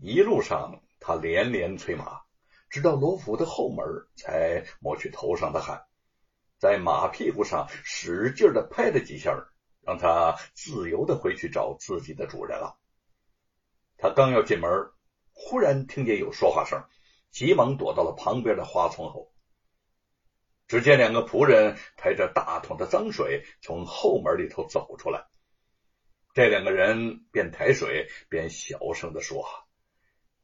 一路上，他连连催马，直到罗府的后门，才抹去头上的汗，在马屁股上使劲的拍了几下，让他自由的回去找自己的主人了。他刚要进门，忽然听见有说话声，急忙躲到了旁边的花丛后。只见两个仆人抬着大桶的脏水从后门里头走出来，这两个人边抬水边小声的说。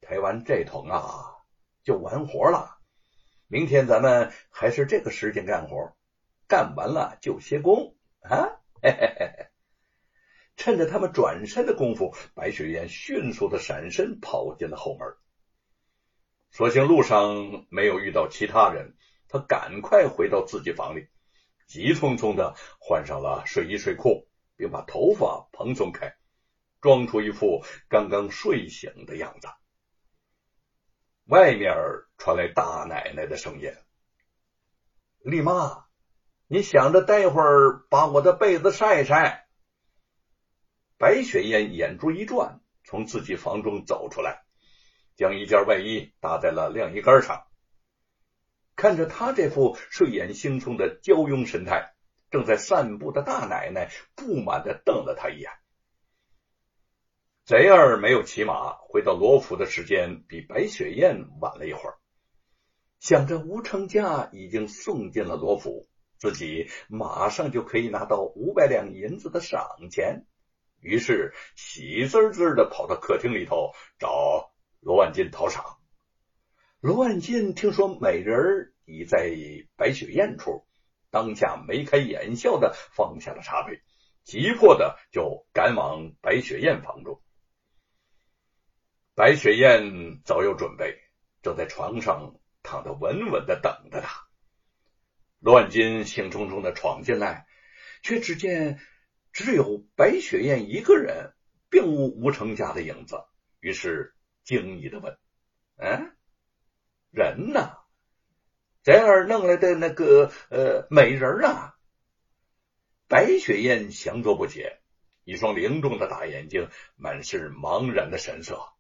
抬完这桶啊，就完活了。明天咱们还是这个时间干活，干完了就歇工啊！嘿嘿嘿嘿趁着他们转身的功夫，白雪燕迅速的闪身跑进了后门。所幸路上没有遇到其他人，他赶快回到自己房里，急匆匆的换上了睡衣睡裤，并把头发蓬松开，装出一副刚刚睡醒的样子。外面传来大奶奶的声音：“丽妈，你想着待会儿把我的被子晒晒。”白雪燕眼珠一转，从自己房中走出来，将一件外衣搭在了晾衣杆上。看着她这副睡眼惺忪的娇慵神态，正在散步的大奶奶不满的瞪了她一眼。贼儿没有骑马回到罗府的时间比白雪燕晚了一会儿，想着吴成家已经送进了罗府，自己马上就可以拿到五百两银子的赏钱，于是喜滋滋的跑到客厅里头找罗万金讨赏。罗万金听说美人已在白雪燕处，当下眉开眼笑的放下了茶杯，急迫的就赶往白雪燕房中。白雪燕早有准备，正在床上躺得稳稳的等着他。乱金兴冲冲的闯进来，却只见只有白雪燕一个人，并无吴成家的影子。于是惊疑的问：“嗯，人呢？贼儿弄来的那个呃美人呢？”白雪燕详作不解，一双灵动的大眼睛满是茫然的神色。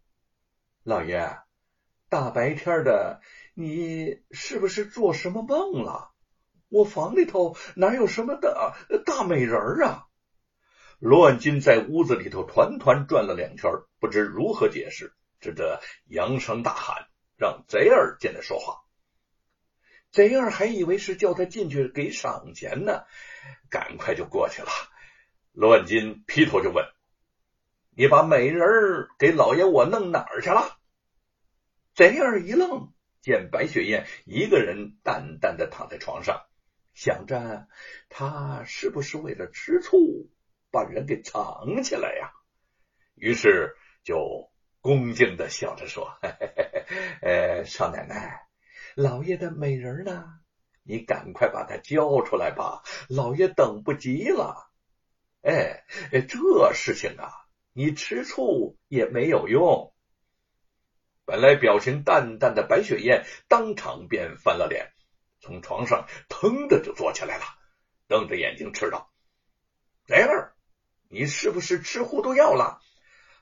老爷，大白天的，你是不是做什么梦了？我房里头哪有什么大大美人啊？罗万金在屋子里头团团转了两圈，不知如何解释，只得扬声大喊，让贼儿进来说话。贼儿还以为是叫他进去给赏钱呢，赶快就过去了。罗万金劈头就问。你把美人儿给老爷我弄哪儿去了？贼儿一愣，见白雪燕一个人淡淡的躺在床上，想着她是不是为了吃醋把人给藏起来呀？于是就恭敬的笑着说：“嘿嘿嘿嘿呃，少奶奶，老爷的美人呢？你赶快把她交出来吧，老爷等不及了。哎，这事情啊。”你吃醋也没有用。本来表情淡淡的白雪燕当场便翻了脸，从床上腾的就坐起来了，瞪着眼睛斥道：“贼儿，你是不是吃糊涂药了？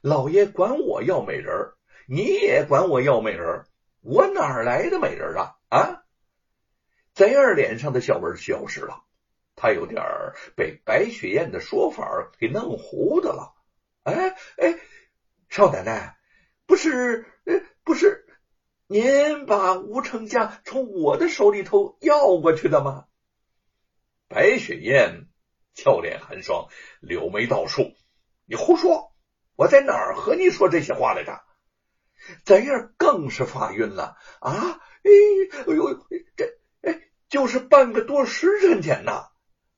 老爷管我要美人，你也管我要美人，我哪来的美人啊？啊！”贼儿脸上的笑纹消失了，他有点被白雪燕的说法给弄糊涂了。哎哎，少奶奶，不是，不是，您把吴成家从我的手里头要过去的吗？白雪燕俏脸寒霜，柳眉倒竖，你胡说！我在哪儿和你说这些话来着？贼儿更是发晕了啊！哎，哎呦，这哎，就是半个多时辰前呐，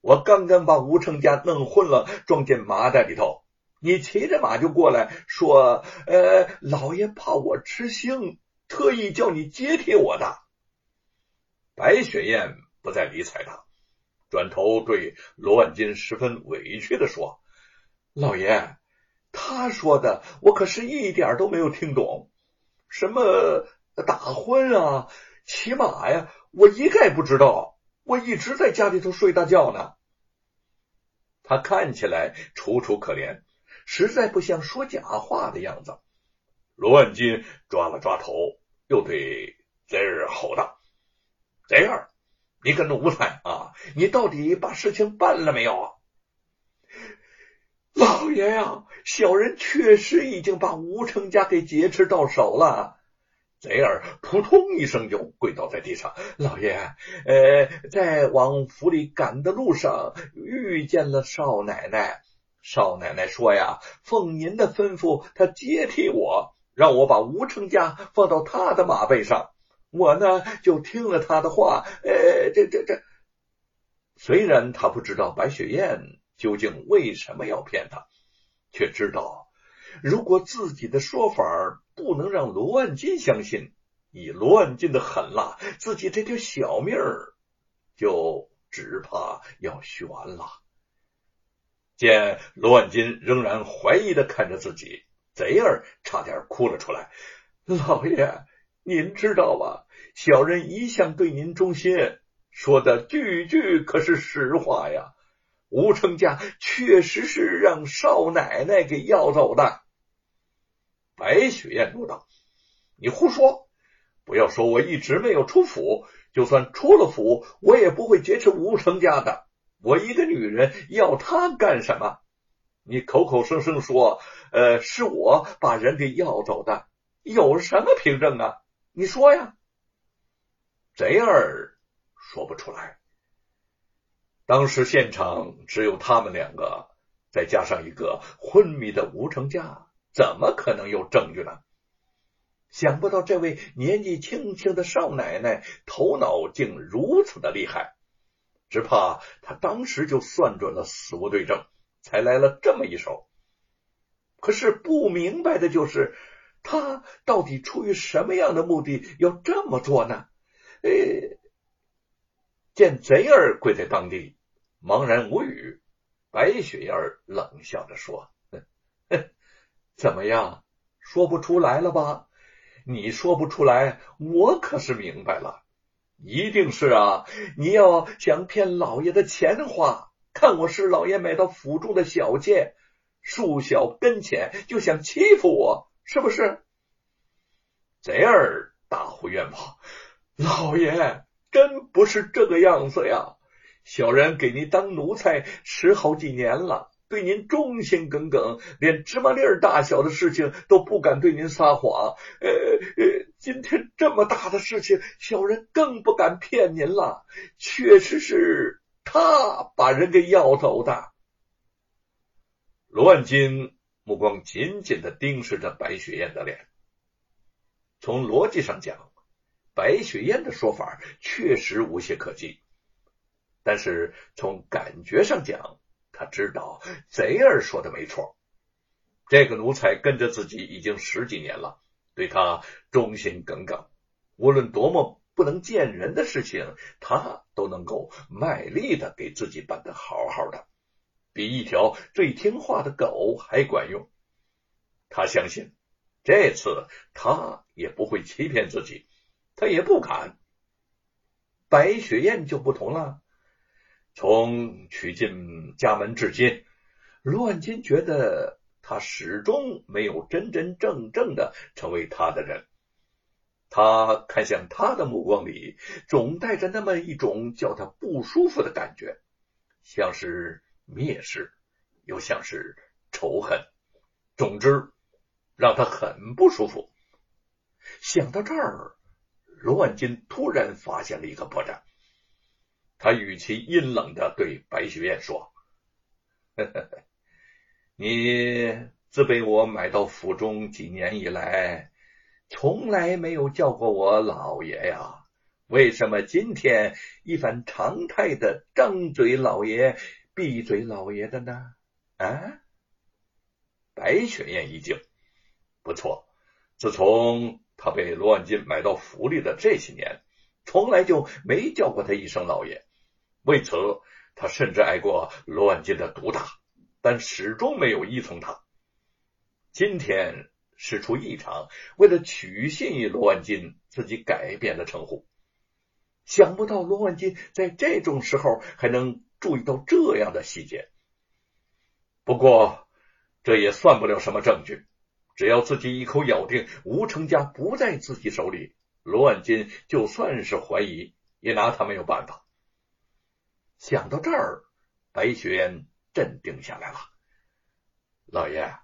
我刚刚把吴成家弄混了，装进麻袋里头。你骑着马就过来，说：“呃，老爷怕我吃腥，特意叫你接替我的。”白雪燕不再理睬他，转头对罗万金十分委屈的说：“老爷，他说的我可是一点都没有听懂，什么打昏啊、骑马呀，我一概不知道。我一直在家里头睡大觉呢。”他看起来楚楚可怜。实在不像说假话的样子，罗万金抓了抓头，又对贼儿吼道：“贼儿，你个奴才啊！你到底把事情办了没有啊？”老爷呀，小人确实已经把吴成家给劫持到手了。贼儿扑通一声就跪倒在地上。老爷，呃，在往府里赶的路上遇见了少奶奶。少奶奶说呀，奉您的吩咐，她接替我，让我把吴成家放到她的马背上。我呢，就听了她的话。呃，这这这，虽然他不知道白雪燕。究竟为什么要骗他？却知道，如果自己的说法不能让罗万金相信，以罗万金的狠辣，自己这条小命儿就只怕要悬了。见罗万金仍然怀疑的看着自己，贼儿差点哭了出来。老爷，您知道吧？小人一向对您忠心，说的句句可是实话呀。吴成家确实是让少奶奶给要走的。白雪燕怒道：“你胡说！不要说我一直没有出府，就算出了府，我也不会劫持吴成家的。我一个女人要他干什么？你口口声声说，呃，是我把人给要走的，有什么凭证啊？你说呀？”贼儿说不出来。当时现场只有他们两个，再加上一个昏迷的吴成家，怎么可能有证据呢？想不到这位年纪轻轻的少奶奶头脑竟如此的厉害，只怕他当时就算准了死无对证，才来了这么一手。可是不明白的就是，他到底出于什么样的目的要这么做呢？呃。见贼儿跪在当地，茫然无语。白雪燕冷笑着说：“怎么样，说不出来了吧？你说不出来，我可是明白了。一定是啊，你要想骗老爷的钱花，看我是老爷买到府中的小妾，树小跟浅，就想欺负我，是不是？”贼儿大呼冤枉：“老爷！”真不是这个样子呀！小人给您当奴才十好几年了，对您忠心耿耿，连芝麻粒儿大小的事情都不敢对您撒谎。呃呃，今天这么大的事情，小人更不敢骗您了。确实是他把人给要走的。罗万金目光紧紧的盯视着白雪燕的脸，从逻辑上讲。白雪燕的说法确实无懈可击，但是从感觉上讲，他知道贼儿说的没错。这个奴才跟着自己已经十几年了，对他忠心耿耿，无论多么不能见人的事情，他都能够卖力的给自己办得好好的，比一条最听话的狗还管用。他相信这次他也不会欺骗自己。他也不敢，白雪燕就不同了。从娶进家门至今，罗万金觉得他始终没有真真正正的成为他的人。他看向他的目光里，总带着那么一种叫他不舒服的感觉，像是蔑视，又像是仇恨。总之，让他很不舒服。想到这儿。罗万金突然发现了一个破绽，他语气阴冷的对白雪燕说：“你自被我买到府中几年以来，从来没有叫过我老爷呀，为什么今天一反常态的张嘴老爷闭嘴老爷的呢？”啊！白雪燕一惊，不错，自从。他被罗万金买到府里的这些年，从来就没叫过他一声老爷。为此，他甚至挨过罗万金的毒打，但始终没有依从他。今天事出异常，为了取信于罗万金，自己改变了称呼。想不到罗万金在这种时候还能注意到这样的细节。不过，这也算不了什么证据。只要自己一口咬定吴成家不在自己手里，罗万金就算是怀疑，也拿他没有办法。想到这儿，白雪燕镇定下来了。老爷，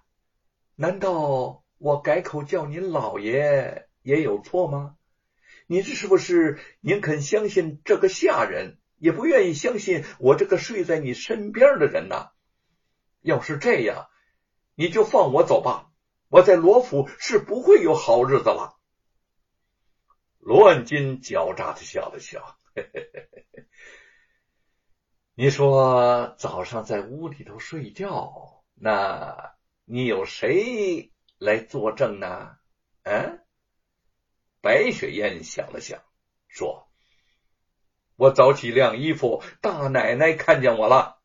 难道我改口叫您老爷也有错吗？你这是不是宁肯相信这个下人，也不愿意相信我这个睡在你身边的人呢？要是这样，你就放我走吧。我在罗府是不会有好日子了。罗万金狡诈的笑了笑，嘿嘿。你说早上在屋里头睡觉，那你有谁来作证呢？嗯？白雪燕想了想，说：“我早起晾衣服，大奶奶看见我了。”